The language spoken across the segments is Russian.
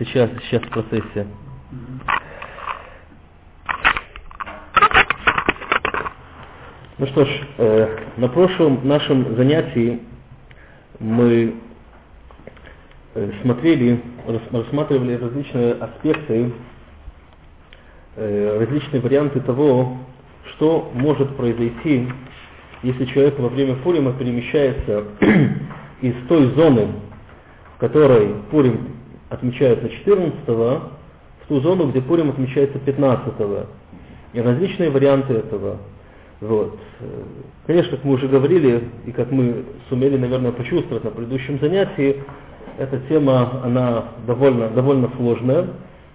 сейчас, сейчас в процессе. Ну что ж, э, на прошлом нашем занятии мы э, смотрели, рассматривали различные аспекты, э, различные варианты того, что может произойти, если человек во время Пурима перемещается из той зоны, в которой Пурим отмечается 14 в ту зону, где Пурим отмечается 15 -го. И различные варианты этого. Вот. Конечно, как мы уже говорили, и как мы сумели, наверное, почувствовать на предыдущем занятии, эта тема, она довольно, довольно сложная,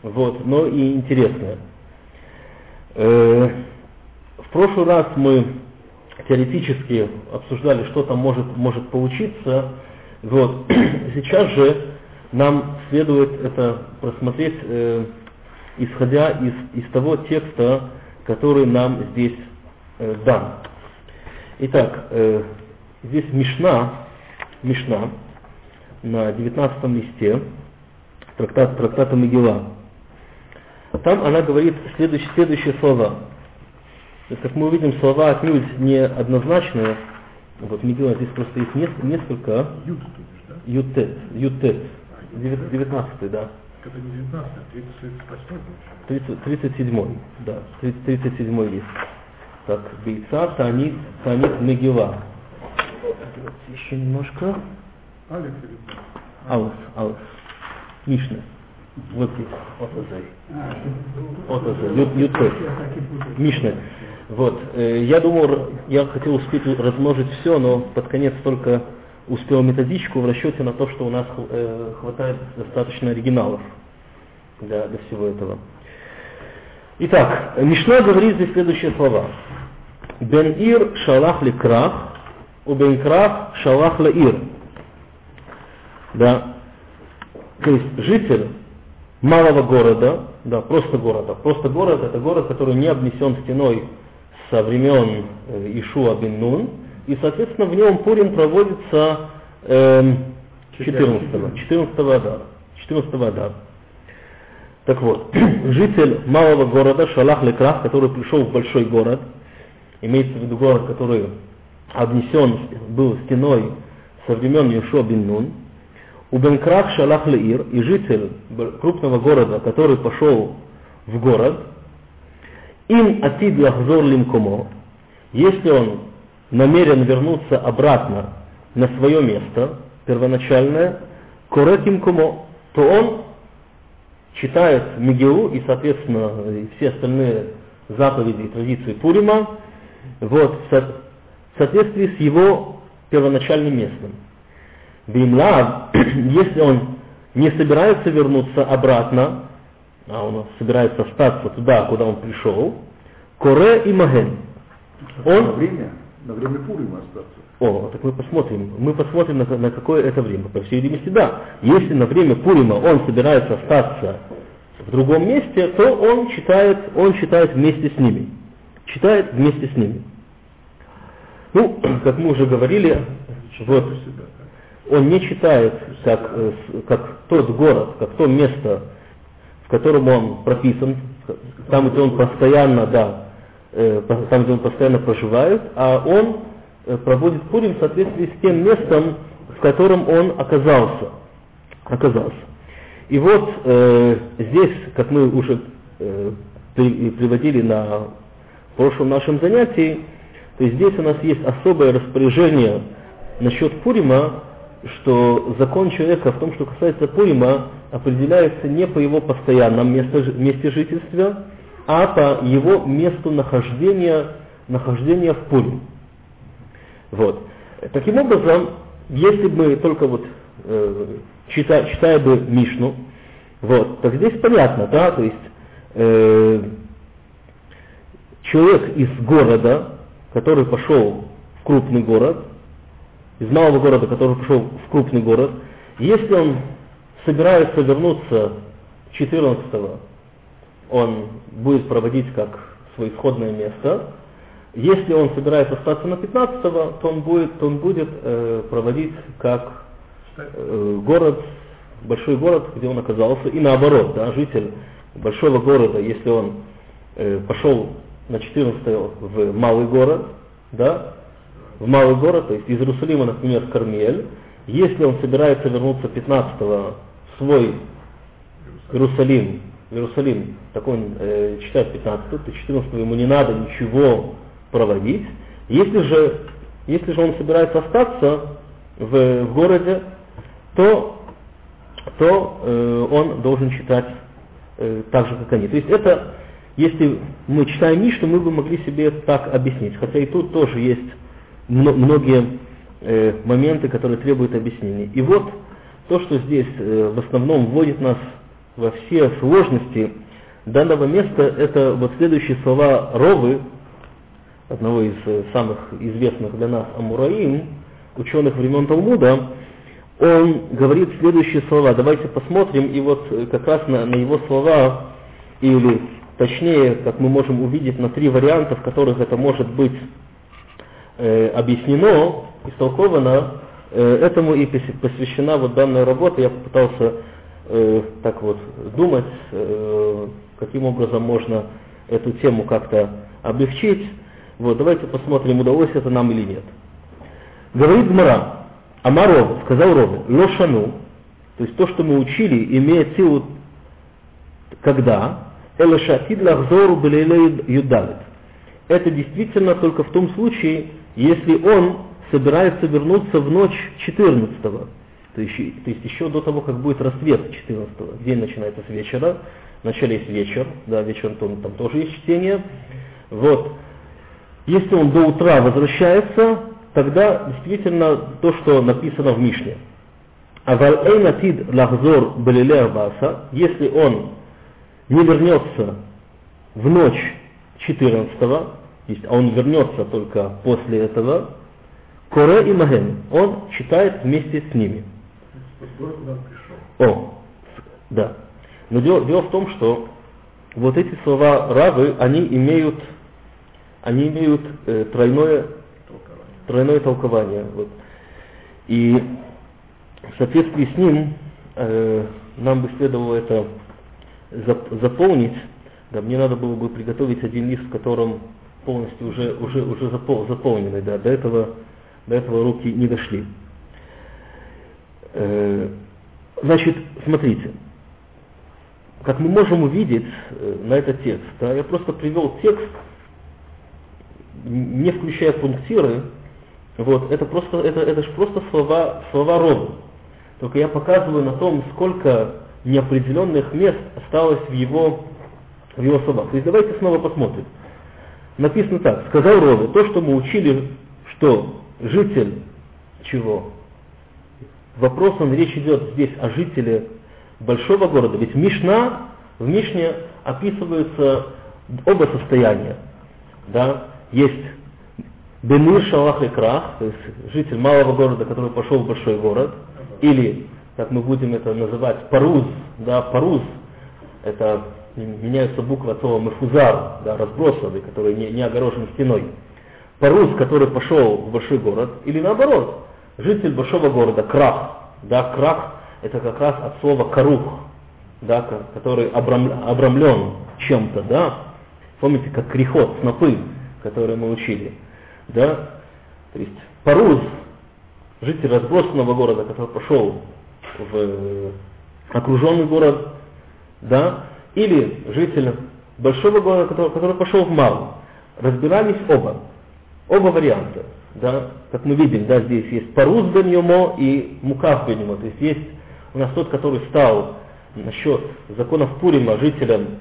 вот, но и интересная. Э, в прошлый раз мы теоретически обсуждали, что там может, может получиться. Вот. Сейчас же нам следует это просмотреть, э, исходя из, из того текста, который нам здесь э, дан. Итак, э, здесь Мишна, Мишна на 19 листе трактат, трактата Мегила. Там она говорит следующие, следующие слова. Как мы увидим, слова отнюдь не однозначные. Вот Мегила здесь просто есть несколько. Ютет, ютет. 19 да. Это не 19 38 37 да, 37 лист. Так, бейца, танит, танит, мегила. Еще немножко. Алиф или Алф, Алф. Мишна. Вот здесь. Вот Вот это. Ютет. Мишна. Вот. Э, я думал, я хотел успеть размножить все, но под конец только успел методичку в расчете на то, что у нас э, хватает достаточно оригиналов для, для всего этого. Итак, Мишна говорит здесь следующие слова. Бен ир шалах ли крах, у бен крах шалах ла ир. Да. То есть житель малого города, да, просто города. Просто город это город, который не обнесен стеной со времен э, Ишуа бен Нун, и, соответственно, в нем Пурим проводится э, 14-го, 14 Адар. 14 Адар. Так вот, житель малого города Шалах Лекрах, который пришел в большой город, имеется в виду город, который обнесен был стеной со времен Юшо бин Нун, у Бенкрах Шалах Леир, и житель крупного города, который пошел в город, им атид лахзор лимкомо, если он намерен вернуться обратно на свое место первоначальное, коретим кумо, то он читает Мегилу и, соответственно, все остальные заповеди и традиции Пурима вот, в соответствии с его первоначальным местом. Бимлав, если он не собирается вернуться обратно, а он собирается остаться туда, куда он пришел, коре и маген. Он, время? На время Пурима остаться. О, так мы посмотрим. Мы посмотрим, на, на какое это время. По всей видимости, да. Если на время Пурима он собирается остаться в другом месте, то он читает, он читает вместе с ними. Читает вместе с ними. Ну, как мы уже говорили, вот, он не читает как, э, как тот город, как то место, в котором он прописан, там, где он постоянно, да, там, где он постоянно проживает, а он э, проводит Пурим в соответствии с тем местом, в котором он оказался. оказался. И вот э, здесь, как мы уже э, приводили на прошлом нашем занятии, то есть здесь у нас есть особое распоряжение насчет Пурима, что закон человека в том, что касается Пурима, определяется не по его постоянном месте жительства, а по его месту нахождения, нахождения в пуле. Вот. Таким образом, если бы мы только вот э, читая, читая бы Мишну, вот, так здесь понятно, да, то есть э, человек из города, который пошел в крупный город, из малого города, который пошел в крупный город, если он собирается вернуться 14 он будет проводить как свое исходное место. Если он собирается остаться на 15 то он будет, то он будет э, проводить как э, город большой город, где он оказался, и наоборот, да, житель большого города, если он э, пошел на 14 в малый город, да, в малый город, то есть из Иерусалима, например, в Кармель, если он собирается вернуться 15 в свой Иерусалим, Иерусалим, так он э, читает 15, то 14 ему не надо ничего проводить. Если же, если же он собирается остаться в, в городе, то, то э, он должен читать э, так же, как они. То есть это, если мы читаем Мишну, мы бы могли себе так объяснить. Хотя и тут тоже есть многие э, моменты, которые требуют объяснения. И вот то, что здесь э, в основном вводит нас во все сложности данного места, это вот следующие слова Ровы, одного из э, самых известных для нас Амураим, ученых времен Талмуда, он говорит следующие слова. Давайте посмотрим, и вот э, как раз на, на его слова, или точнее, как мы можем увидеть, на три варианта, в которых это может быть э, объяснено, истолковано, э, этому и посвящена вот данная работа. Я попытался э, так вот думать, э, каким образом можно эту тему как-то облегчить. Вот, давайте посмотрим, удалось это нам или нет. Говорит Гмара, Амаров, сказал Рову, лошану, то есть то, что мы учили, имеет силу когда? Элашатид лахзору юдалит. Это действительно только в том случае, если он собирается вернуться в ночь 14 -го. То есть, то есть еще до того, как будет рассвет 14 День начинается с вечера. Вначале есть вечер, да, вечером там, там тоже есть чтение. Вот. Если он до утра возвращается, тогда действительно то, что написано в Мишне. Аваль эйнатид лахзор белиле если он не вернется в ночь 14 то есть, а он вернется только после этого, Коре и Маген, он читает вместе с ними. О, да. Но дело, дело в том, что вот эти слова Равы, они имеют, они имеют э, тройное, тройное толкование. Вот. И в соответствии с ним э, нам бы следовало это зап- заполнить. Да, мне надо было бы приготовить один лист, в котором полностью уже, уже, уже запол, заполнены. Да, до, этого, до этого руки не дошли. Э, значит, смотрите, как мы можем увидеть э, на этот текст, да, я просто привел текст, не включая пунктиры, вот, это просто, это, это же просто слова, слова рода. Только я показываю на том, сколько неопределенных мест осталось в его, в его словах. То есть давайте снова посмотрим. Написано так, сказал Рове, то, что мы учили, что житель чего? Вопрос, он речь идет здесь о жителе большого города. Ведь Мишна, в Мишне описываются оба состояния. Да? Есть Бенир Шалах и Крах, то есть житель малого города, который пошел в большой город, или, как мы будем это называть, Паруз, да, Паруз, это меняются буквы от слова Мефузар, да, разбросанный, который не, не огорожен стеной. Паруз, который пошел в большой город, или наоборот, житель большого города, Крах, да, Крах, это как раз от слова Карух, да, который обрамлен чем-то, да. Помните, как крихот, снопы, которые мы учили, да. То есть Паруз, житель разбросанного города, который пошел в окруженный город, да, или житель большого города, который, который пошел в малый. Разбирались оба, оба варианта. Да, как мы видим, да, здесь есть парус бен и мукав бен То есть есть у нас тот, который стал насчет законов Пурима жителем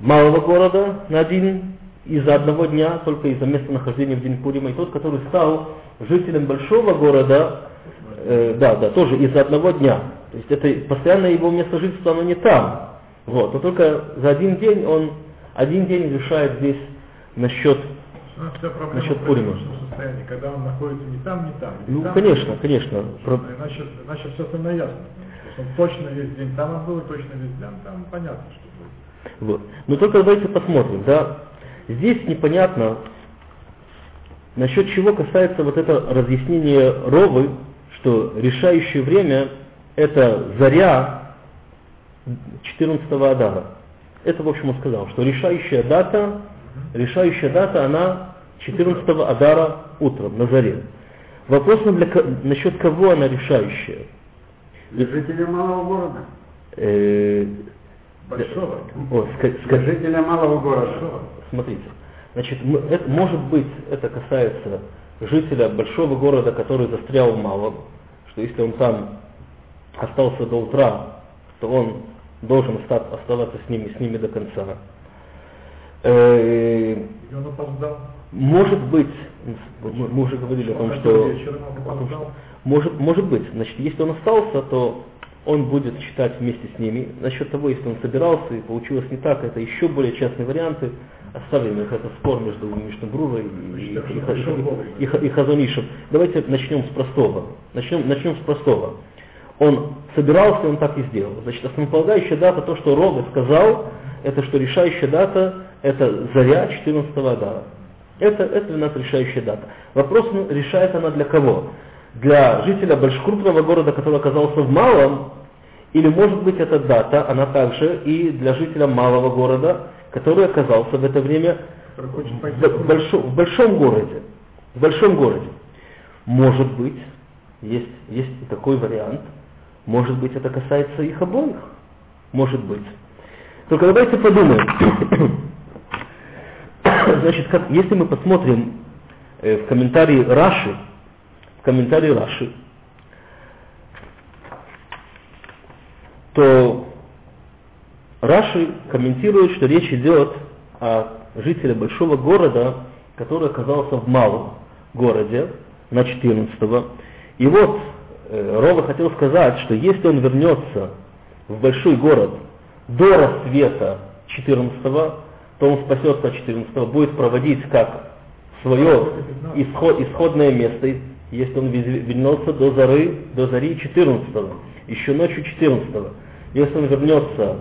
малого города на один из-за одного дня, только из-за местонахождения в день Пурима, и тот, который стал жителем большого города, э, да, да, тоже из-за одного дня. То есть это постоянно его место жительства, оно не там. Вот, но только за один день он один день решает здесь насчет, насчет Пурима. Состоянии, когда он находится не там, не там. Не ну, там, конечно, не конечно. Про... Иначе, иначе все остальное ясно. Что он точно весь день там он был, точно весь день там, понятно, что будет. Вот. Но только давайте посмотрим, да. Здесь непонятно, насчет чего касается вот это разъяснение Ровы, что решающее время это заря 14 Адара. Это, в общем, он сказал, что решающая дата, решающая дата, она 14 Адара утром, на заре. Вопрос для, насчет кого она решающая. Для жителей малого города. Э, Большого. О, ска- Для жителя малого города. Большого. Смотрите, значит, это, может быть, это касается жителя большого города, который застрял в малом, что если он там остался до утра, то он должен оста- оставаться с ними, с ними до конца. Э, он опоздал. Может быть, мы уже говорили о том, что, может, может быть, значит, если он остался, то он будет читать вместе с ними. Насчет того, если он собирался и получилось не так, это еще более частные варианты. Оставим их, это спор между Мишнабрурой и, и, и, и, Хазонишем. Давайте начнем с простого. Начнем, начнем с простого. Он собирался, он так и сделал. Значит, основополагающая дата, то, что Рове сказал, это что решающая дата, это заря 14 Адара. Это, это для нас решающая дата. Вопрос, ну, решает она для кого? Для жителя больш крупного города, который оказался в малом, или может быть эта дата, она также и для жителя малого города, который оказался в это время в, в большом, в большом городе. В большом городе. Может быть, есть, есть и такой вариант, может быть, это касается их обоих. Может быть. Только давайте подумаем. Значит, как, если мы посмотрим э, в комментарии Раши, в комментарии Раши, то Раши комментирует, что речь идет о жителе большого города, который оказался в малом городе на 14-го. И вот э, Рова хотел сказать, что если он вернется в большой город до рассвета 14-го, то он спасется от 14-го, будет проводить как свое исход, исходное место, если он вернется до зары, до зари 14-го, еще ночью 14-го. Если он вернется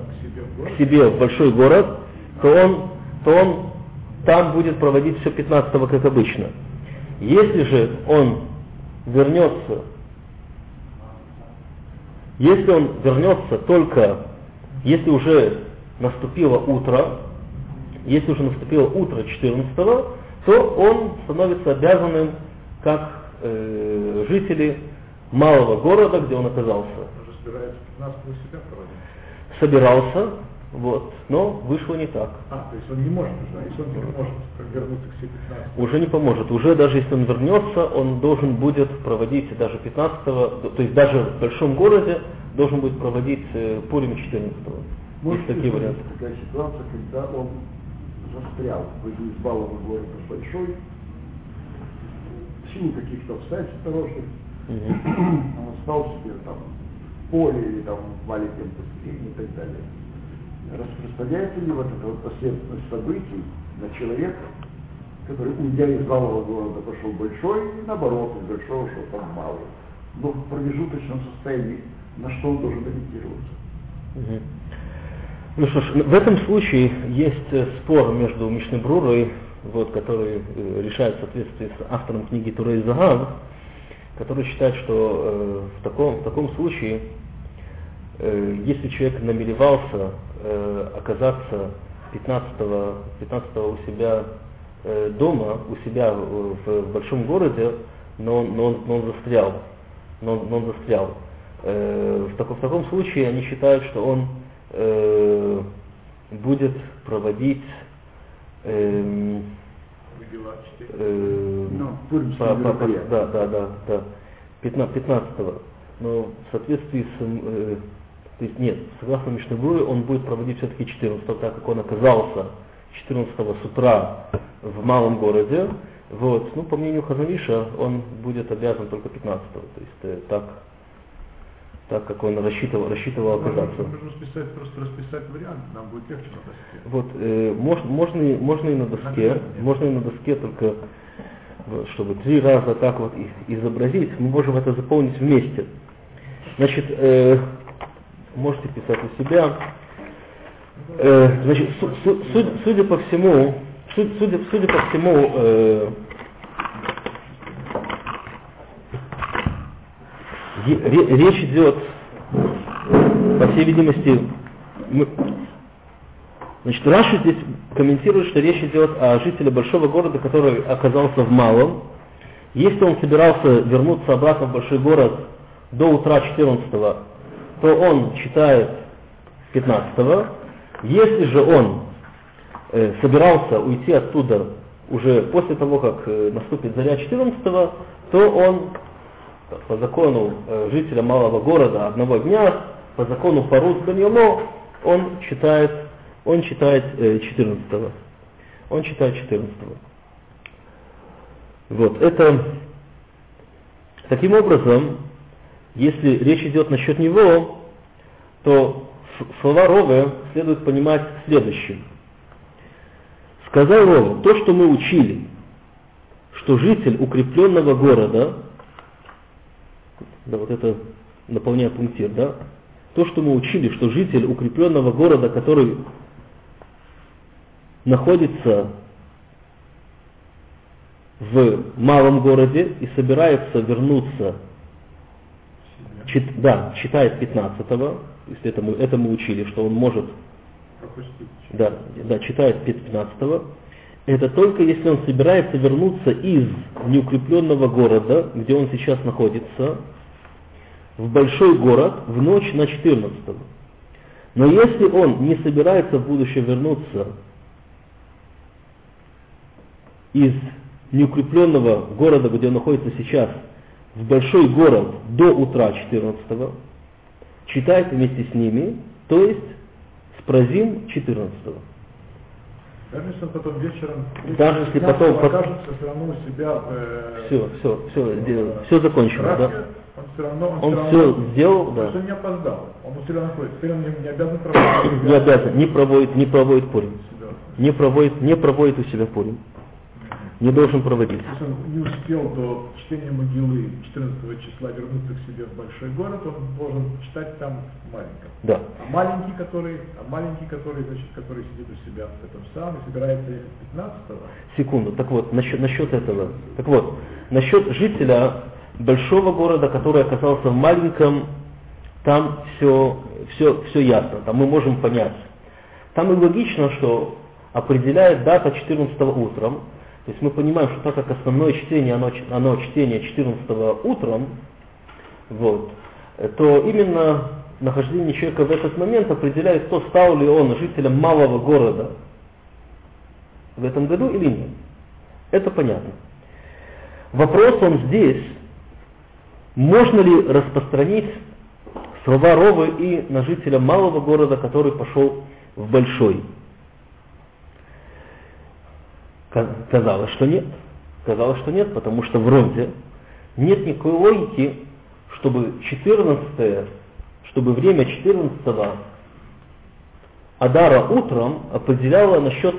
к себе в большой город, то он, то он там будет проводить все 15 как обычно. Если же он вернется, если он вернется только, если уже наступило утро, если уже наступило утро 14 то он становится обязанным, как э, жители малого города, где он оказался Он же собирается 15 у себя собирался, вот, но вышло не так. А, то есть он не может уже, если он не может вернуться к себе 15 Уже не поможет. Уже даже если он вернется, он должен будет проводить даже 15 то есть даже в большом городе должен будет проводить э, Пурим 14 Есть такие варианты. такая ситуация, когда он застрял в из малого города в большой, в силу каких-то обстоятельств Мгм. он стал себе там в поле или там в маленьком поселении и так далее. Распространяется ли вот эта вот последовательность событий на человека, который, уйдя из малого города, пошел большой, и наоборот, из большого шел там малый. Но в промежуточном состоянии, на что он должен ориентироваться? Мгм. Ну что ж, в этом случае есть э, спор между Мишнебрурой, вот, который э, решает в соответствии с автором книги Турей Загав, который считает, что э, в, таком, в таком случае, э, если человек намеревался э, оказаться 15, 15 у себя э, дома, у себя в, в большом городе, но, но, но он застрял, но, но он застрял. Э, в, таком, в таком случае они считают, что он э, будет проводить эм, э, пуримские по- по- по- да, да, да, да, 15, Но в соответствии с, э, то есть нет, согласно Мишнебруе, он будет проводить все-таки 14 так как он оказался 14 с утра в малом городе, вот, ну, по мнению Хазаниша, он будет обязан только 15 то есть э, так, так как он рассчитывал, рассчитывал оказаться. Можно, можно расписать, просто расписать вариант, нам будет легче на доске. Вот, э, мож- можно, и- можно и на доске, Например, можно и на доске, только чтобы три раза так вот их изобразить, мы можем это заполнить вместе. Значит, э, можете писать у себя. Э, значит, су- су- судя, судя по всему, су- судя, судя по всему, э, е- ре- речь идет, всей видимости, мы... Значит, Раши здесь комментирует, что речь идет о жителе большого города, который оказался в малом. Если он собирался вернуться обратно в большой город до утра 14 то он читает 15 Если же он э, собирался уйти оттуда уже после того, как э, наступит заря 14 то он по закону э, жителя малого города одного дня, по закону Фарус Баньомо, он читает, он читает э, 14 -го. Он читает 14 -го. Вот, это таким образом, если речь идет насчет него, то слова Рове следует понимать следующим. Сказал Рове, то, что мы учили, что житель укрепленного города, да, вот это наполняя пунктир, да, то, что мы учили, что житель укрепленного города, который находится в малом городе и собирается вернуться, чит, да, читает 15-го, если это мы, это мы учили, что он может, да, да, читает 15-го, это только если он собирается вернуться из неукрепленного города, где он сейчас находится, в большой город в ночь на 14 -го. Но если он не собирается в будущем вернуться из неукрепленного города, где он находится сейчас, в большой город до утра 14 читает вместе с ними, то есть с празим 14 -го. Даже если потом вечером, даже если потом окажется все равно у себя э, все, все, все, э, все закончено, да? Он все равно, он, он все, все равно, сделал, да. Он не опоздал, он все равно находится, теперь он не, не обязан проводить. Не обязан, не проводит, не проводит пурим. Не проводит, не проводит у себя пурим не должен проводить. Если он не успел до чтения могилы 14 числа вернуться к себе в большой город, он должен читать там маленьком. Да. А маленький, который, а маленький, который, значит, который сидит у себя в этом самом и собирается ехать 15-го. Секунду. Так вот, насчет, насчет этого. Так вот, насчет жителя большого города, который оказался в маленьком, там все, все, все ясно. Там мы можем понять. Там и логично, что определяет дата 14 утром, то есть мы понимаем, что так как основное чтение, оно, оно чтение 14 утром, вот, то именно нахождение человека в этот момент определяет, то стал ли он жителем малого города в этом году или нет. Это понятно. Вопрос он здесь, можно ли распространить слова Ровы и на жителя малого города, который пошел в большой. Казалось, что нет. Казалось, что нет, потому что вроде нет никакой логики, чтобы 14 чтобы время 14 Адара утром определяло насчет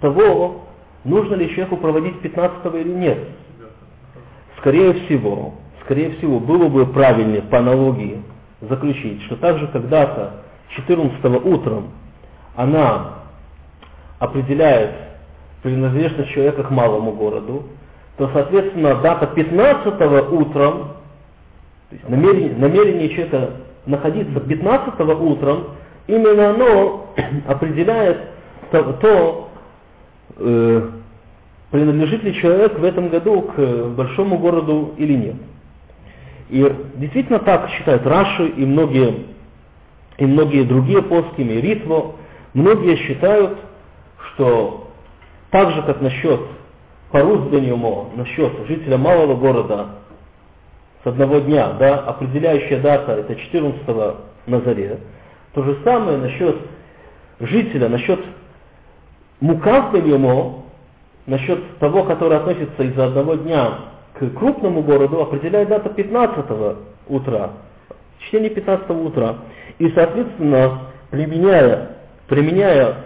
того, нужно ли человеку проводить 15 или нет. Скорее всего, скорее всего, было бы правильнее по аналогии заключить, что также когда-то 14 утром она определяет принадлежность человека к малому городу, то, соответственно, дата 15 утром, то есть намерение, намерение человека находиться 15 утром, именно оно определяет то, то э, принадлежит ли человек в этом году к большому городу или нет. И действительно так считают Раши и многие, и многие другие плоскими, Ритво, многие считают, что так же, как насчет Парус Бенюмо, насчет жителя малого города с одного дня, да, определяющая дата это 14 на заре, то же самое насчет жителя, насчет Мукав Бенюмо, насчет того, который относится из-за одного дня к крупному городу, определяет дата 15 утра, чтение 15 утра. И, соответственно, применяя, применяя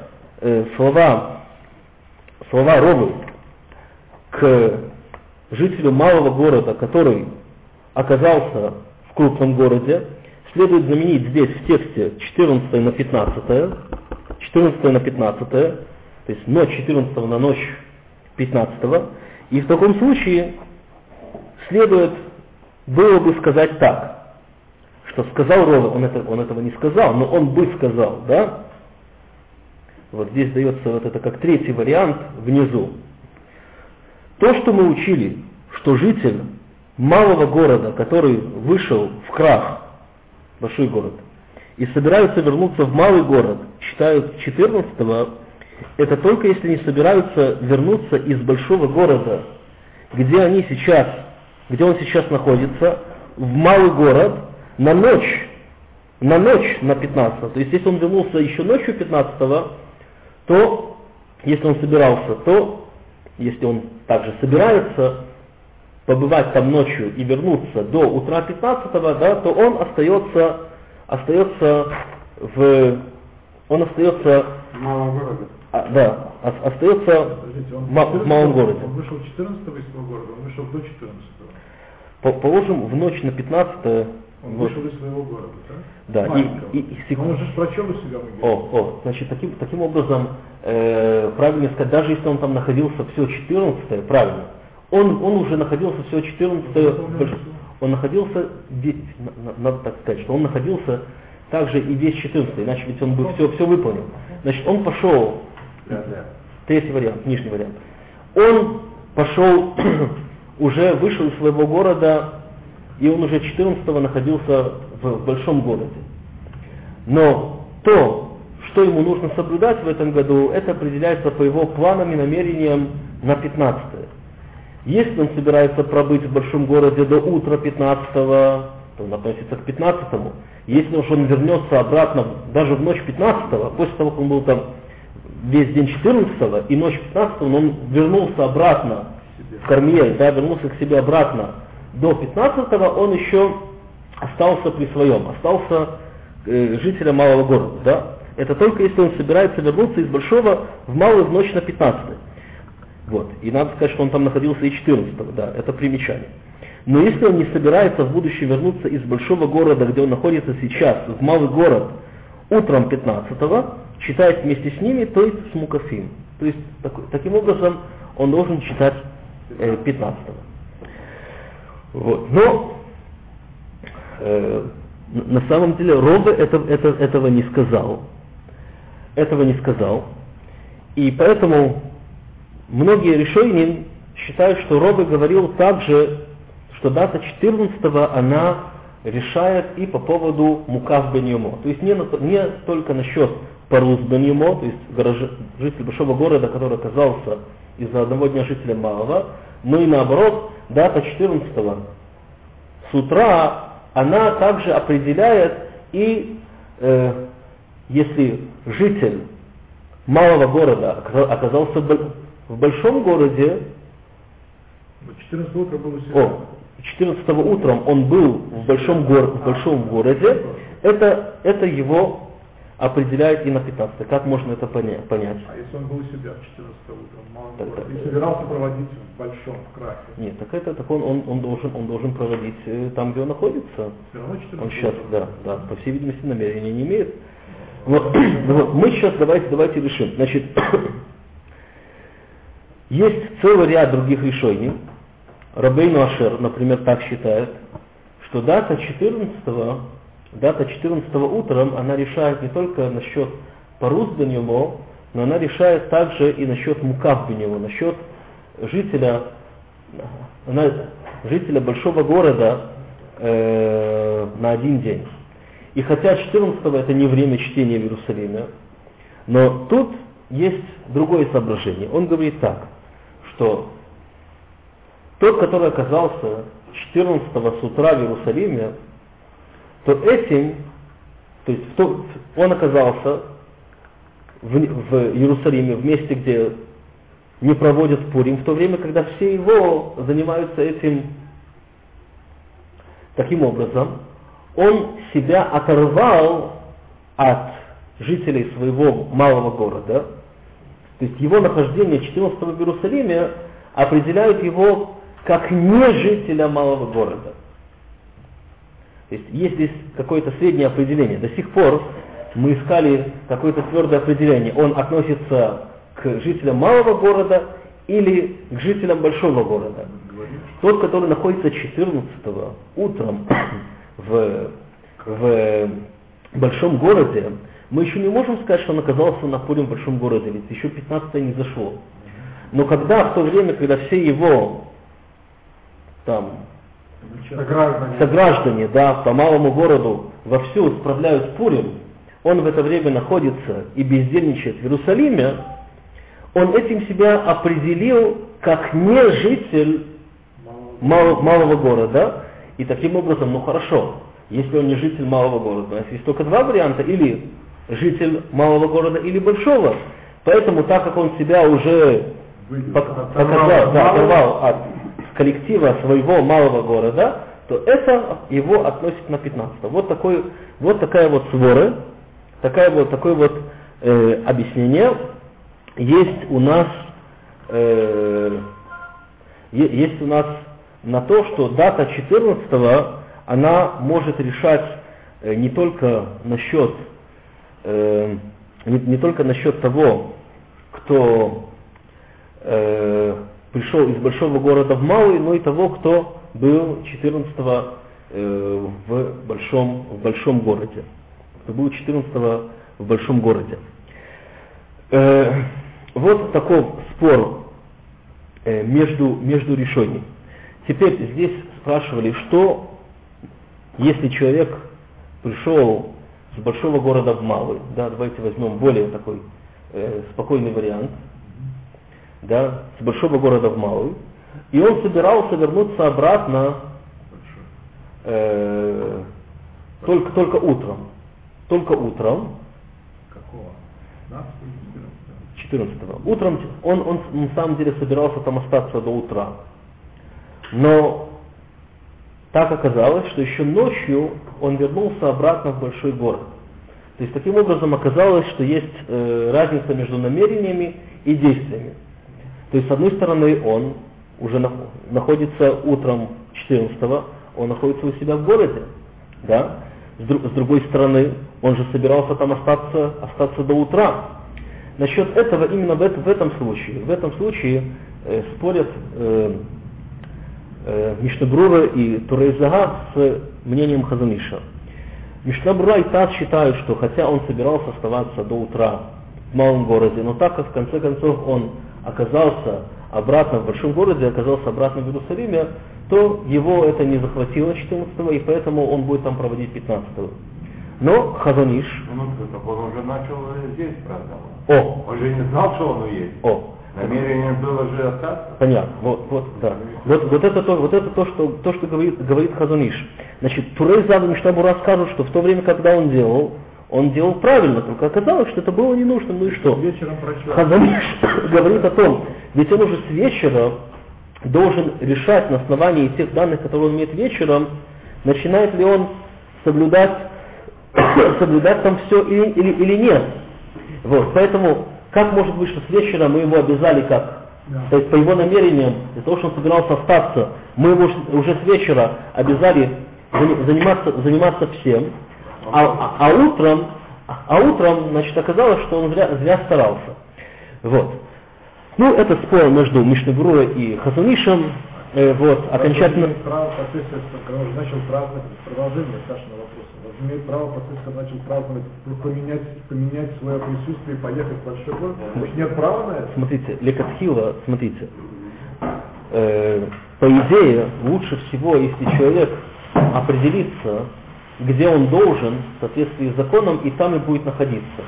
э, слова слова Ромы к жителю малого города, который оказался в крупном городе, следует заменить здесь в тексте 14 на 15, 14 на 15, то есть ночь 14 на ночь 15, и в таком случае следует было бы сказать так, что сказал Рове, он, это, он этого не сказал, но он бы сказал, да? Вот здесь дается вот это как третий вариант внизу. То, что мы учили, что житель малого города, который вышел в крах, большой город, и собираются вернуться в малый город, считают 14 это только если не собираются вернуться из большого города, где они сейчас, где он сейчас находится, в малый город на ночь, на ночь на 15 То есть если он вернулся еще ночью 15 то если он собирался, то если он также собирается побывать там ночью и вернуться до утра 15 да, то он остается, остается в, он остается В малом городе. а, да, ос- остается Подождите, он в ма- в малом 14-го городе. Он вышел 14 из своего города, он вышел до 14 По- Положим, в ночь на 15 Он вот, вышел из своего города, Да, да? и- Маленького. и- и секунд- Он уже прочел у себя могилу. О, о, значит, таким, таким образом, э, правильно сказать, даже если он там находился все 14 правильно, он, он уже находился все 14 он находился, ве- на- на- надо так сказать, что он находился также и весь 14 иначе ведь он бы все, все выполнил. Значит, он пошел, Да, да. третий вариант, нижний вариант, он пошел, уже вышел из своего города, и он уже 14 находился в, большом городе. Но то, что ему нужно соблюдать в этом году, это определяется по его планам и намерениям на 15 Если он собирается пробыть в большом городе до утра 15 то он относится к 15 Если уж он вернется обратно даже в ночь 15 после того, как он был там весь день 14 и ночь 15 он вернулся обратно Кармиель, да, вернулся к себе обратно до 15 он еще остался при своем, остался э, жителем малого города. Да? Это только если он собирается вернуться из большого в малую в ночь на 15 Вот. И надо сказать, что он там находился и 14 да, это примечание. Но если он не собирается в будущем вернуться из большого города, где он находится сейчас, в малый город, утром 15-го, читает вместе с ними, то есть с Мукафим. То есть так- таким образом он должен читать э, 15-го. Вот. Но э, на самом деле Робе это, это, этого не сказал. Этого не сказал. И поэтому многие решения считают, что Робе говорил также, что дата 14 она решает и по поводу Мукав бен. То есть не, не только насчет Парус бен Юмо, то есть житель большого города, который оказался из-за одного дня жителя малого, но и наоборот, дата 14 с утра, она также определяет и э, если житель малого города ока- оказался в боль- в большом городе, Вот 14 утра был у себя. о, 14 утром он был в большом, гор- в большом городе, это, это его определяет и на 15. Как можно это поня- понять? А если он был у себя 14 утром в малом Так, городе так. и собирался проводить в большом, в красе, Нет, так это так он, он, он, должен, он должен проводить э, там, где он находится. все равно 14 Он сейчас, утром. да, да, по всей видимости, намерения не имеет. Вот, вот, мы сейчас давайте, давайте решим. Значит, есть целый ряд других решений. Рабейну Ашер, например, так считает, что дата 14 дата 14 утром, она решает не только насчет Парус Бенюмо, но она решает также и насчет Мукав Бенюмо, насчет жителя, жителя большого города э, на один день. И хотя 14 это не время чтения в Иерусалиме, но тут есть другое соображение. Он говорит так, что тот, который оказался 14 с утра в Иерусалиме, то этим, то есть то- он оказался в, в Иерусалиме, в месте, где не проводят Пурим, в то время, когда все его занимаются этим таким образом, он себя оторвал от жителей своего малого города, то есть его нахождение 14 в Иерусалиме определяют его как не жителя малого города. То есть есть здесь какое-то среднее определение. До сих пор мы искали какое-то твердое определение. Он относится к жителям малого города или к жителям большого города. Тот, который находится 14 утром в в большом городе, мы еще не можем сказать, что он оказался на Пурим в большом городе, ведь еще 15 не зашло. Но когда в то время, когда все его там Сограждане. сограждане, да, по малому городу вовсю справляют Пурим, он в это время находится и бездельничает в Иерусалиме, он этим себя определил как не житель мал- малого города, и таким образом, ну хорошо, если он не житель малого города, у нас есть только два варианта, или житель малого города, или большого. Поэтому, так как он себя уже показал, да, оторвал от коллектива своего малого города, то это его относит на 15. Вот, такой, вот такая вот свора, такая вот, такое вот э, объяснение есть у нас э, есть у нас на то, что дата 14 она может решать э, не только насчет э, не, не только насчет того, кто э, пришел из большого города в малый, но и того, кто был 14 э, в большом в большом городе, кто был 14 в большом городе. Э, вот такой спор э, между, между решениями. Теперь здесь спрашивали, что если человек пришел с большого города в малый, да, давайте возьмем более такой э, спокойный вариант, да, с большого города в малый, и он собирался вернуться обратно э, только, только утром, только утром, Какого? 15 14 Утром он, он на самом деле собирался там остаться до утра. Но так оказалось, что еще ночью он вернулся обратно в большой город. То есть таким образом оказалось, что есть э, разница между намерениями и действиями. То есть с одной стороны он уже нах- находится утром 14 он находится у себя в городе. Да? С, дру- с другой стороны, он же собирался там остаться, остаться до утра. Насчет этого, именно в, это- в этом случае, в этом случае э, спорят э, э, Мишнабрура и Турейзага с мнением Хазаниша. Мишнабрура и Таз считают, что хотя он собирался оставаться до утра в малом городе, но так как в конце концов он оказался обратно в большом городе, оказался обратно в Иерусалиме, то его это не захватило 14 и поэтому он будет там проводить 15 Но Хазаниш, Ну, так он уже начал здесь праздновать. о, Он же не знал, что он уедет. о, Намерение было же остаться. Понятно, вот, вот, да. Вот, вот это то, вот это то, что, то, что говорит, говорит Хазуниш. Значит, Турей Заду Миштабу расскажут, что в то время, когда он делал, он делал правильно, только оказалось, что это было не нужно, ну и что? Вечером прочел. Хазаниш говорит о том, ведь он уже с вечера должен решать на основании тех данных, которые он имеет вечером, начинает ли он соблюдать, соблюдать там все или, или, или нет. Вот, поэтому как может быть, что с вечера мы его обязали как? Да. То есть по его намерениям, для того, чтобы он собирался остаться, мы его уже с вечера обязали зани- заниматься, заниматься всем, а, а- а утром, а утром, значит, оказалось, что он зря, зря старался. Вот. Ну, это спор между Мишнебруа и Хазунишем. Э, вот, окончательно... Право последствия, когда уже начал праздновать, продолжение Сашиного вопроса, имеет право последствия, когда начал праздновать, поменять, поменять свое присутствие и поехать в большой город. Может, нет права на это? Смотрите, Лекатхила, смотрите, э, по идее, лучше всего, если человек определится, где он должен в соответствии с законом, и там и будет находиться.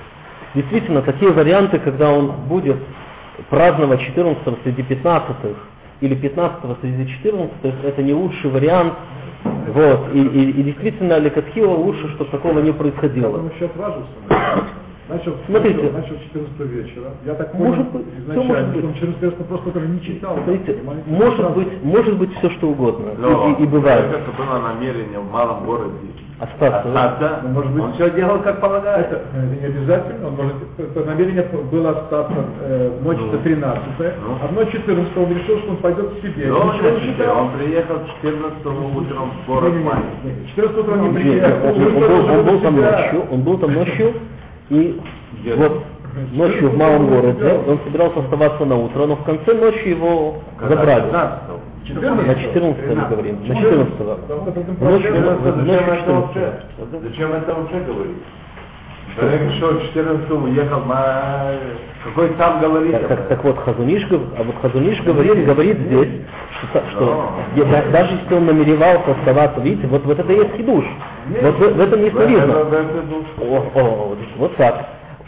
Действительно, такие варианты, когда он будет праздновать 14 среди 15 или 15 среди 14 это не лучший вариант. Вот. И, и- и действительно, Лекатхила лучше, чтобы такого не происходило. Он еще. Начал, Смотрите. начал, начал 14 вечера. Я так понял Может быть, изначально, может быть. 14 он просто этого не читал. Смотрите, может быть, может быть все что угодно. И- Но и, и бывает. Это было намерение в малом городе Остаться. да? остаться. Ну, может быть, он все делал как полагается. Это, это не обязательно, он может, это намерение было остаться э, в ночь Ну. до 13 Ну. а в ночь 14 он решил, что он пойдет к себе. Но Ничего не он, он приехал 14 утром в город маленький. 14 утра не Нет, приехал. он, он был, он был там ночью, он был там ночью, и Где? вот ночью в малом городе, он собирался оставаться на утро, но в конце ночи его Когда забрали. 15 На 14 мы говорим. На 14 Потому что этим Ночью, проблема- в- в ночь Зачем это 14 вообще? Зачем это вообще говорить? Человек что, 14 уехал на... Какой там говорит? Так, так, так вот, Хазуниш, а вот Хазуниш говорит, говорит здесь, что, что я- да- даже если он намеревался оставаться, видите, вот, вот это и есть хидуш. Вот в, в этом есть В в душ. О, о, вот так.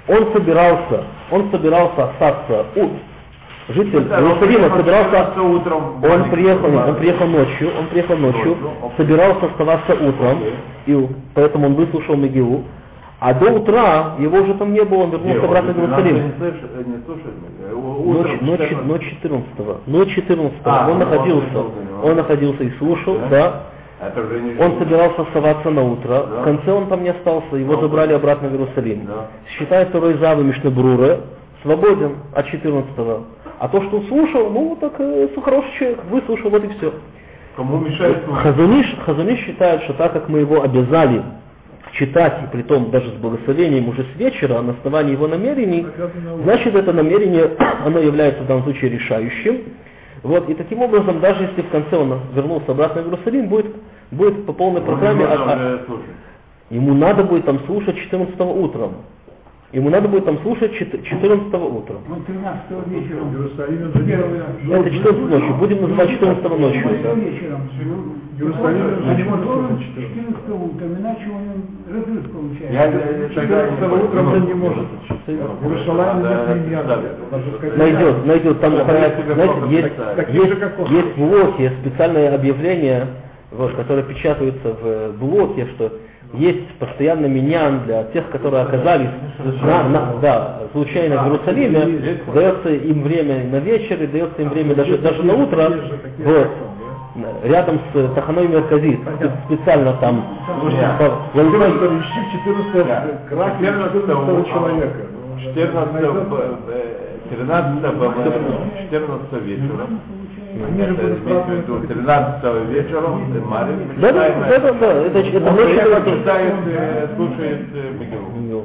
Он собирался, он собирался остаться у житель Иерусалима собирался, 14 утром в он приехал, он приехал ночью, он приехал ночью, собирался оставаться утром, и поэтому он выслушал Мегилу, а до утра его уже там не было, он вернулся обратно в 12 Иерусалим. Э. У- Ночь, ночь, 14. ночь 14 ночь 14 А, он ну, находился, он находился и слушал, Да? он собирался оставаться на утро, Да. в конце он там не остался, его Да. забрали обратно в Иерусалим. Да. Считает второй завы Мишнабрура, свободен от 14 А то, что он слушал, ну так э, хороший человек, выслушал, вот и все. Кому мешает? Хазуниш, Хазуниш считает, что так как мы его обязали читать, и при том даже с благословением уже с вечера, на основании его намерений, значит это намерение, оно является в данном случае решающим. Вот, и таким образом, даже если в конце он вернулся обратно в Иерусалим, будет, будет по полной программе, а- а- уже слушать. ему надо будет там слушать 14 утром. Ему надо будет там слушать чет- 14 утром. Он 13 вечера. В Иерусалиме же не Это 14 ночью, будем называть 14 ночью. вечером. В Иерусалиме же не Значит, может должен слушать 14. 14 утром, иначе он разрыв получает. Я, я, я тогда 14 утром он не может. Надо нет сказать, Найдет, найдет. Там, Да, знаете, есть, есть, в блоке специальное объявление, вот, которое печатается в блоке, что есть постоянно миньян для тех, которые оказались на, на- да, случайно в Иерусалиме, дается им время на вечер, и дается им время даже, даже на утро, вот, рядом с Таханой Мерказит, специально там, знаю, 14 ищи 14 крах 14 человека. Ну, 14 найдется. в- э, 13 в- 14 вечера. Они же Это будут имеется в 13 Марин да, да, да, да, да, это, это Он ночью приехал, это- читает, э, слушает э, Мегилу.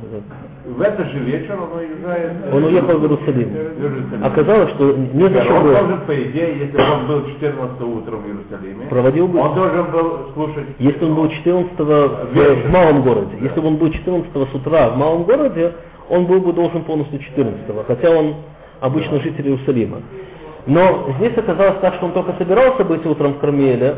В этот же вечер он уезжает. э, Он уехал в Иерусалим. в Иерусалим. Оказалось, что не зачем Он было. должен, по идее, если он был 14 утром в Иерусалиме, Проводил бы- он должен был слушать Если он был 14 в, в малом городе, если бы он был 14 с утра в малом городе, он был бы должен полностью 14 хотя он обычно житель Иерусалима. Но здесь оказалось так, что он только собирался быть утром в Кармеле,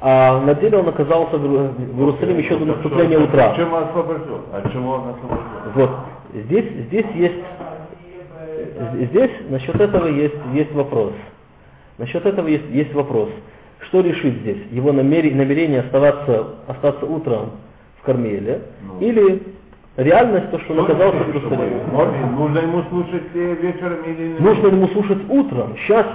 а на деле он оказался в Иеру- в Иерусалиме еще до Так наступления утра. Чем он освобожден? От чего он освобожден? Вот. Здесь, здесь есть, здесь насчет этого есть, есть вопрос. Насчет этого есть, есть вопрос. Что решит здесь? Его намерение, намерение оставаться, остаться утром в Кармеле Ну. или реальность, то, что он оказался в Иерусалиме? Можно- Нужно ему слушать э, вечером или Нужно ему слушать утром. Сейчас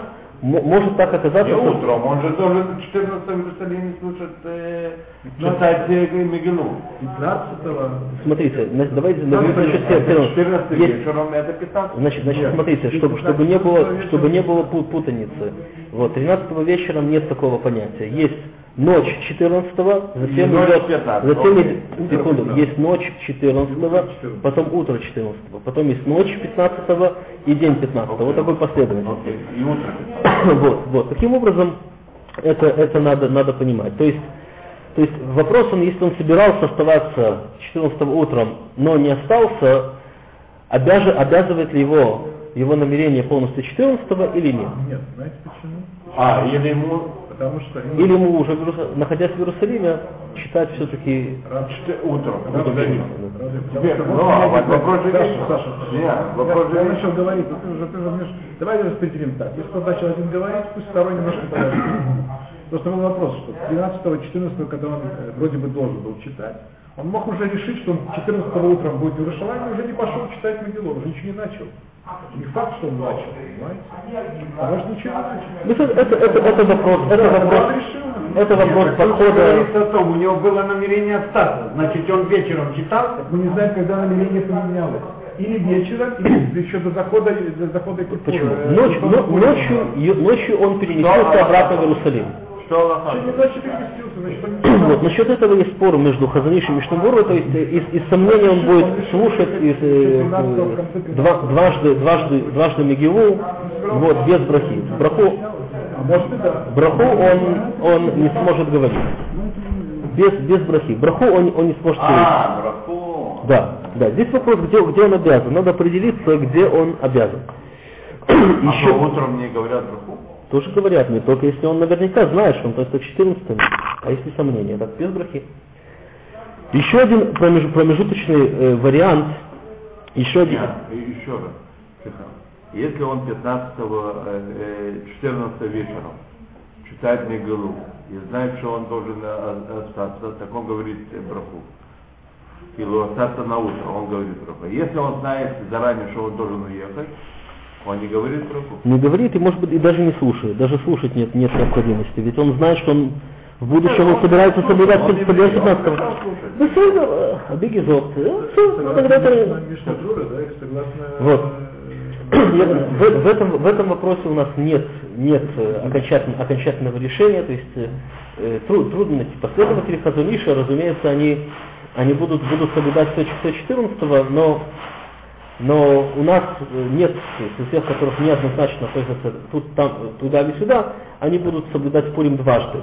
мо- может так оказаться, Не утром, он же должен 14 в Иерусалиме слушать, э, читать э, Мегилу. 15 Смотрите, на- давайте первого. 14 Есть- вечером это 15. Значит, значит, Нет. смотрите, чтобы, чтобы не было, чтобы не было пу- путаницы. Вот, 13 вечером нет такого понятия. Есть ночь 14 затем И ночь идет, 15, затем окей. секунду, есть ночь 14 потом утро 14 потом есть ночь 15 и день 15 Вот такой последовательность. Окей, и утром. Вот, вот. Таким образом, это, это надо, надо понимать. То есть, то есть вопрос, он, если он собирался оставаться 14 утром, но не остался, обяжи- обязывает ли его его намерение полностью 14 или нет? Нет, знаете почему? А, или ему Потому что Или ему уже, находясь в Иерусалиме, читать все-таки... Чт- утром. Вечером. Рады, потому Теперь, ну, а говорит, вопрос же Саша. Саша, Нет, вопрос я, же я начал говорить, ты уже, ты же мне... Давай распределим так. Если кто начал один говорить, пусть второй немножко подождет. Просто был вопрос, что 13-14, когда он э, вроде бы должен был читать, он мог уже решить, что он 14 утром будет в Иерусалиме, уже не пошел читать Магеллон, уже ничего не начал. Не факт, что он начал, понимаете? А может ничего не начал. Это, это, это, это вопрос, это вопрос, это вопрос подхода... говорится о том, у него было намерение остаться. Значит, он вечером читал, мы не знаем, когда намерение поменялось. Или вечером, или еще до захода, до захода. Почему? Э, ночью, ё- ночью он переместился обратно в Иерусалим. Что. Вот, насчет этого есть спор между Хазанишем и Мишнабурой, то есть э, из, из сомнения он будет слушать из, э, э, два- дважды, дважды, дважды Мегилу, вот, без брахи. Браху, А. Браху он, он не сможет говорить. Без, без брахи. Браху он, он не сможет говорить. А, браху. Да, да. Здесь вопрос, где, где он обязан. Надо определиться, где он обязан. А Еще утром не говорят браху? Тоже говорят мне, только если он наверняка знает, что он только 14 а если сомнения, так без брахи. Еще один промеж- промежуточный э, вариант, еще один, Нет, еще раз. Если он 15 э, 14 вечером читает Мегалу и знает, что он должен э, остаться, так он говорит э, браху. Или остаться на утро, он говорит браху. Если он знает заранее, что он должен уехать, он не говорит браху. не говорит и, может быть, и даже не слушает. Даже слушать нет, нет необходимости. Ведь он знает, что он в будущем он собирается соблюдать не 15 будет, он хорошо слушает. Ну, все, Абигизот. Все, тогда это... Согласно Мишнадура, да, и согласно... Вот. э, Я- в, в этом, в этом вопросе у нас нет, нет э, окончательно- окончательного решения, то есть э, э, тру- трудно найти. Последователи Хазуниша, разумеется, они, они будут, будут соблюдать все, все 14 но, но у нас э, нет из тех, которых неоднозначно относятся тут, там, туда или сюда, они будут соблюдать Пурим дважды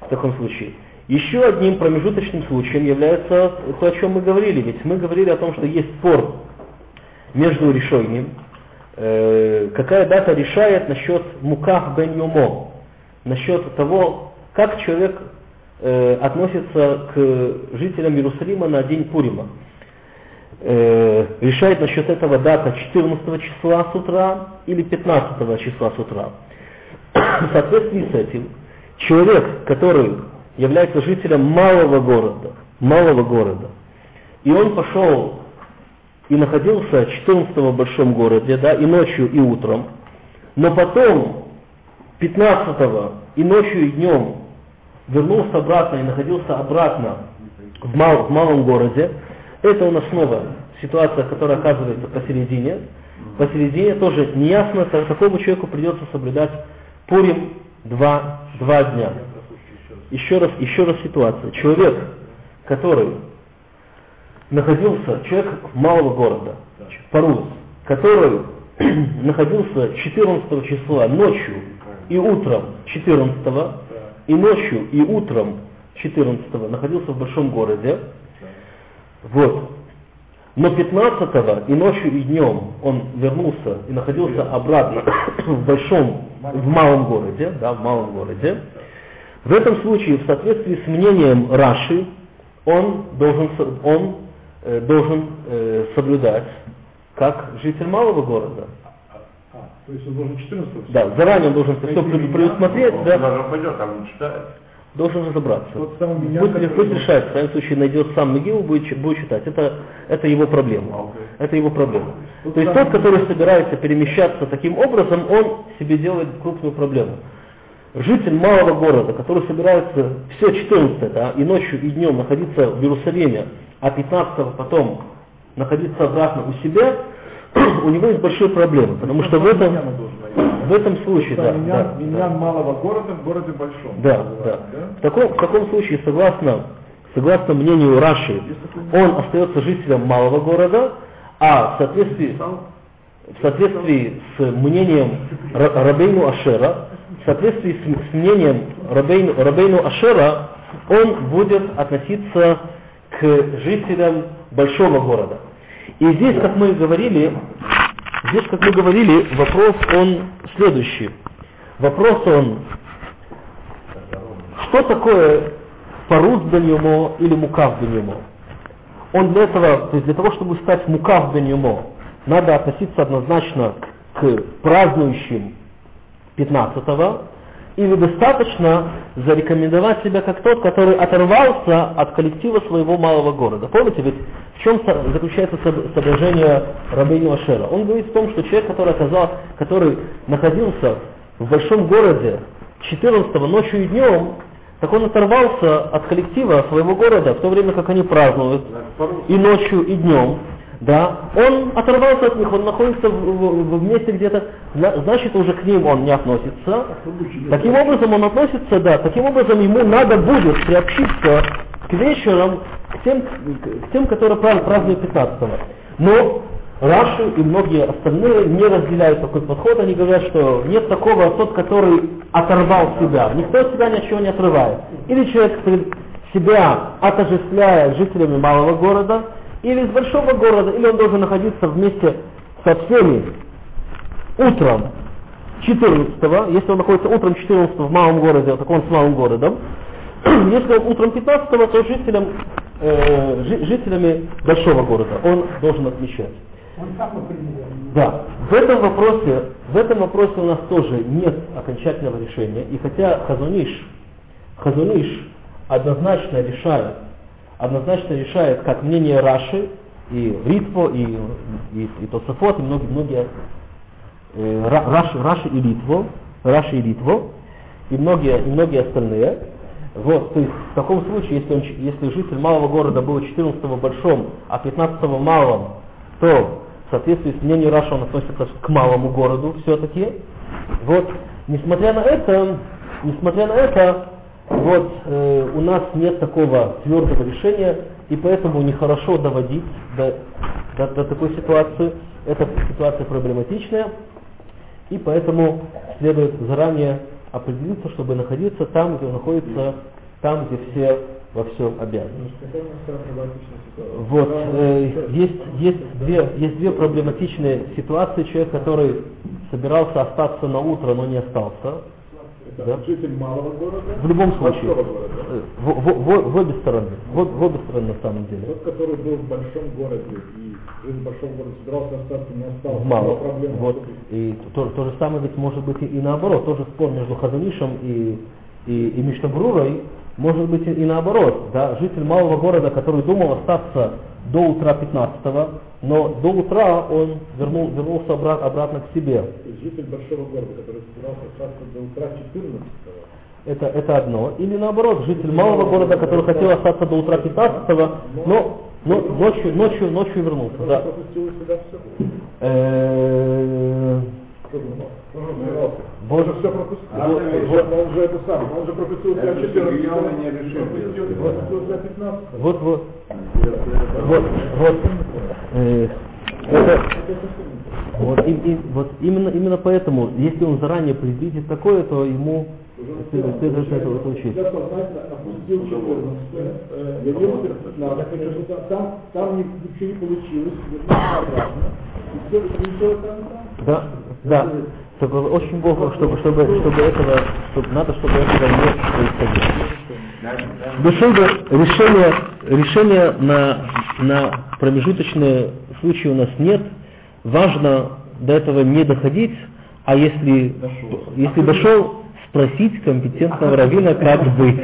в таком случае. Еще одним промежуточным случаем является то, о чем мы говорили. Ведь мы говорили о том, что есть спор между решением, э, какая дата решает насчет муках бен юмо, насчет того, как человек э, относится к жителям Иерусалима на день Пурима. Э, решает насчет этого дата 14 числа с утра или 15 числа с утра. В соответствии с этим, человек, который является жителем малого города, малого города, и он пошел и находился 14 в большом городе, да, и ночью, и утром, но потом 15 и ночью, и днем вернулся обратно и находился обратно в, мал- в малом городе, это у нас снова ситуация, которая оказывается посередине. Посередине тоже неясно, такому человеку придется соблюдать Пурим два, два дня. Еще раз, еще раз ситуация. Человек, который находился, человек малого города, Парус, который находился 14 числа ночью и утром 14 и ночью и утром 14 находился в большом городе, вот. Но 15 и ночью и днем он вернулся и находился обратно в большом, в малом городе, да, в малом городе. В этом случае, в соответствии с мнением Раши, он должен, он, э, должен э, соблюдать как житель малого города. А, то есть он должен 14 Да, заранее он должен все предусмотреть, Он да, даже пойдет, там читает. Должен разобраться. Самый меня, Пусть, который пусть был- решает, в своем случае найдет сам Мегилу, будет, будет читать. Это, это его проблема. Это его проблема. Тут То есть сам- тот, который собирается перемещаться таким образом, он себе делает крупную проблему. Житель малого города, который собирается все 14 да, и ночью, и днем находиться в Иерусалиме, а 15 потом находиться обратно у себя, у него есть большие проблемы, потому что в этом. В этом случае, да, Миньян, да, миньян да. малого города в городе большом. Да, да. В таком, в таком случае, согласно, согласно мнению Раши, он остается жителем малого города, а в соответствии, в соответствии с мнением Ра- Рабейну Ашера, в соответствии с, с мнением Рабейну, Рабейну Ашера, он будет относиться к жителям большого города. И здесь, как мы говорили, здесь, как мы говорили, вопрос он следующий. Вопрос он, что такое парус бенюмо или мукав бенюмо? Он для этого, то есть для того, чтобы стать мукав бенюмо, надо относиться однозначно к празднующим 15-го, или достаточно зарекомендовать себя как тот, который оторвался от коллектива своего малого города. Помните, ведь в чем заключается со- соображение Рабейну Ашера? Он говорит в том, что человек, который, оказал, который находился в большом городе 14 ночью и днем, так он оторвался от коллектива своего города в то время, как они празднуют и ночью, и днем, да, он оторвался от них, он находится в, в- в месте где-то, зна- значит уже к ним он не относится. Таким образом он относится, да, таким образом ему надо будет приобщиться к вечерам, к тем, к тем которые праз- празднуют 15 Но Раши и многие остальные не разделяют такой подход, они говорят, что нет такого тот, который оторвал себя. Никто от себя ничего не отрывает. Или человек себя отождествляя с жителями малого города, или из большого города, или он должен находиться вместе со всеми утром 14 если он находится утром 14 в малом городе, так он с малым городом. Если он утром 15 то жителям, э, жителями большого города он должен отмечать. Он сам определяет. Да, в этом вопросе, в этом вопросе у нас тоже нет окончательного решения. И хотя Хазуниш, Хазуниш однозначно решает, однозначно решает, как мнение Раши, и Ритво, и, и, и Тософот, и многие, многие э, Раши, Раши и Литво, Раши и Литво, и многие, и многие остальные. Вот, то есть в таком случае, если, он, если житель малого города был 14 в большом, а 15 в малом, то в соответствии с мнением Раша он относится к малому городу все-таки. Вот, несмотря на это, несмотря на это, вот э, у нас нет такого твердого решения, и поэтому нехорошо доводить до, до, до такой ситуации. Эта ситуация проблематичная, и поэтому следует заранее определиться, чтобы находиться там, где он находится, там, где все во всем обязаны. Вот, э, есть, есть, две, есть две проблематичные ситуации. Человек, который собирался остаться на утро, но не остался. Да. житель малого города. В любом случае. Э, В, в- в- в обе стороны. В, в обе стороны на самом деле. Тот, который был в большом городе и житель большого города собирался остаться, не остался. Мало. Какая проблема Вот. И то, то же самое ведь может быть и, и наоборот. Тоже спор между Хазанишем и, и, и Миштабрурой может быть и, и наоборот. Да? Житель малого города, который думал остаться до утра 15 но до утра он вернул, вернулся обра- обратно к себе. Житель большого города, который собирался остаться до утра 14 Это, это одно. Или наоборот, житель малого города, который хотел остаться до утра 15 но, но ночью, ночью, ночью вернулся. Да. Он же. Боже. Все пропустил. А, Вот. Он же это сам. Он же пропустил Это 14 Сергеева не решил, пропустил, себя 15 Вот, вот. Вот, вот. Э, это, вот, и- и- вот именно, именно поэтому, если он заранее предвидит такое, то ему следует, это, это учесть. Я сознательно опустил 14 явился в 15 там, там, там ни- ничего не получилось. Да, да. Только очень богу, чтобы, чтобы, чтобы этого, чтобы, надо, чтобы этого не происходило. Дошел бы решения, решения на, на промежуточные случаи у нас нет. Важно до этого не доходить, а если, если дошел, спросить компетентного раввина, как быть.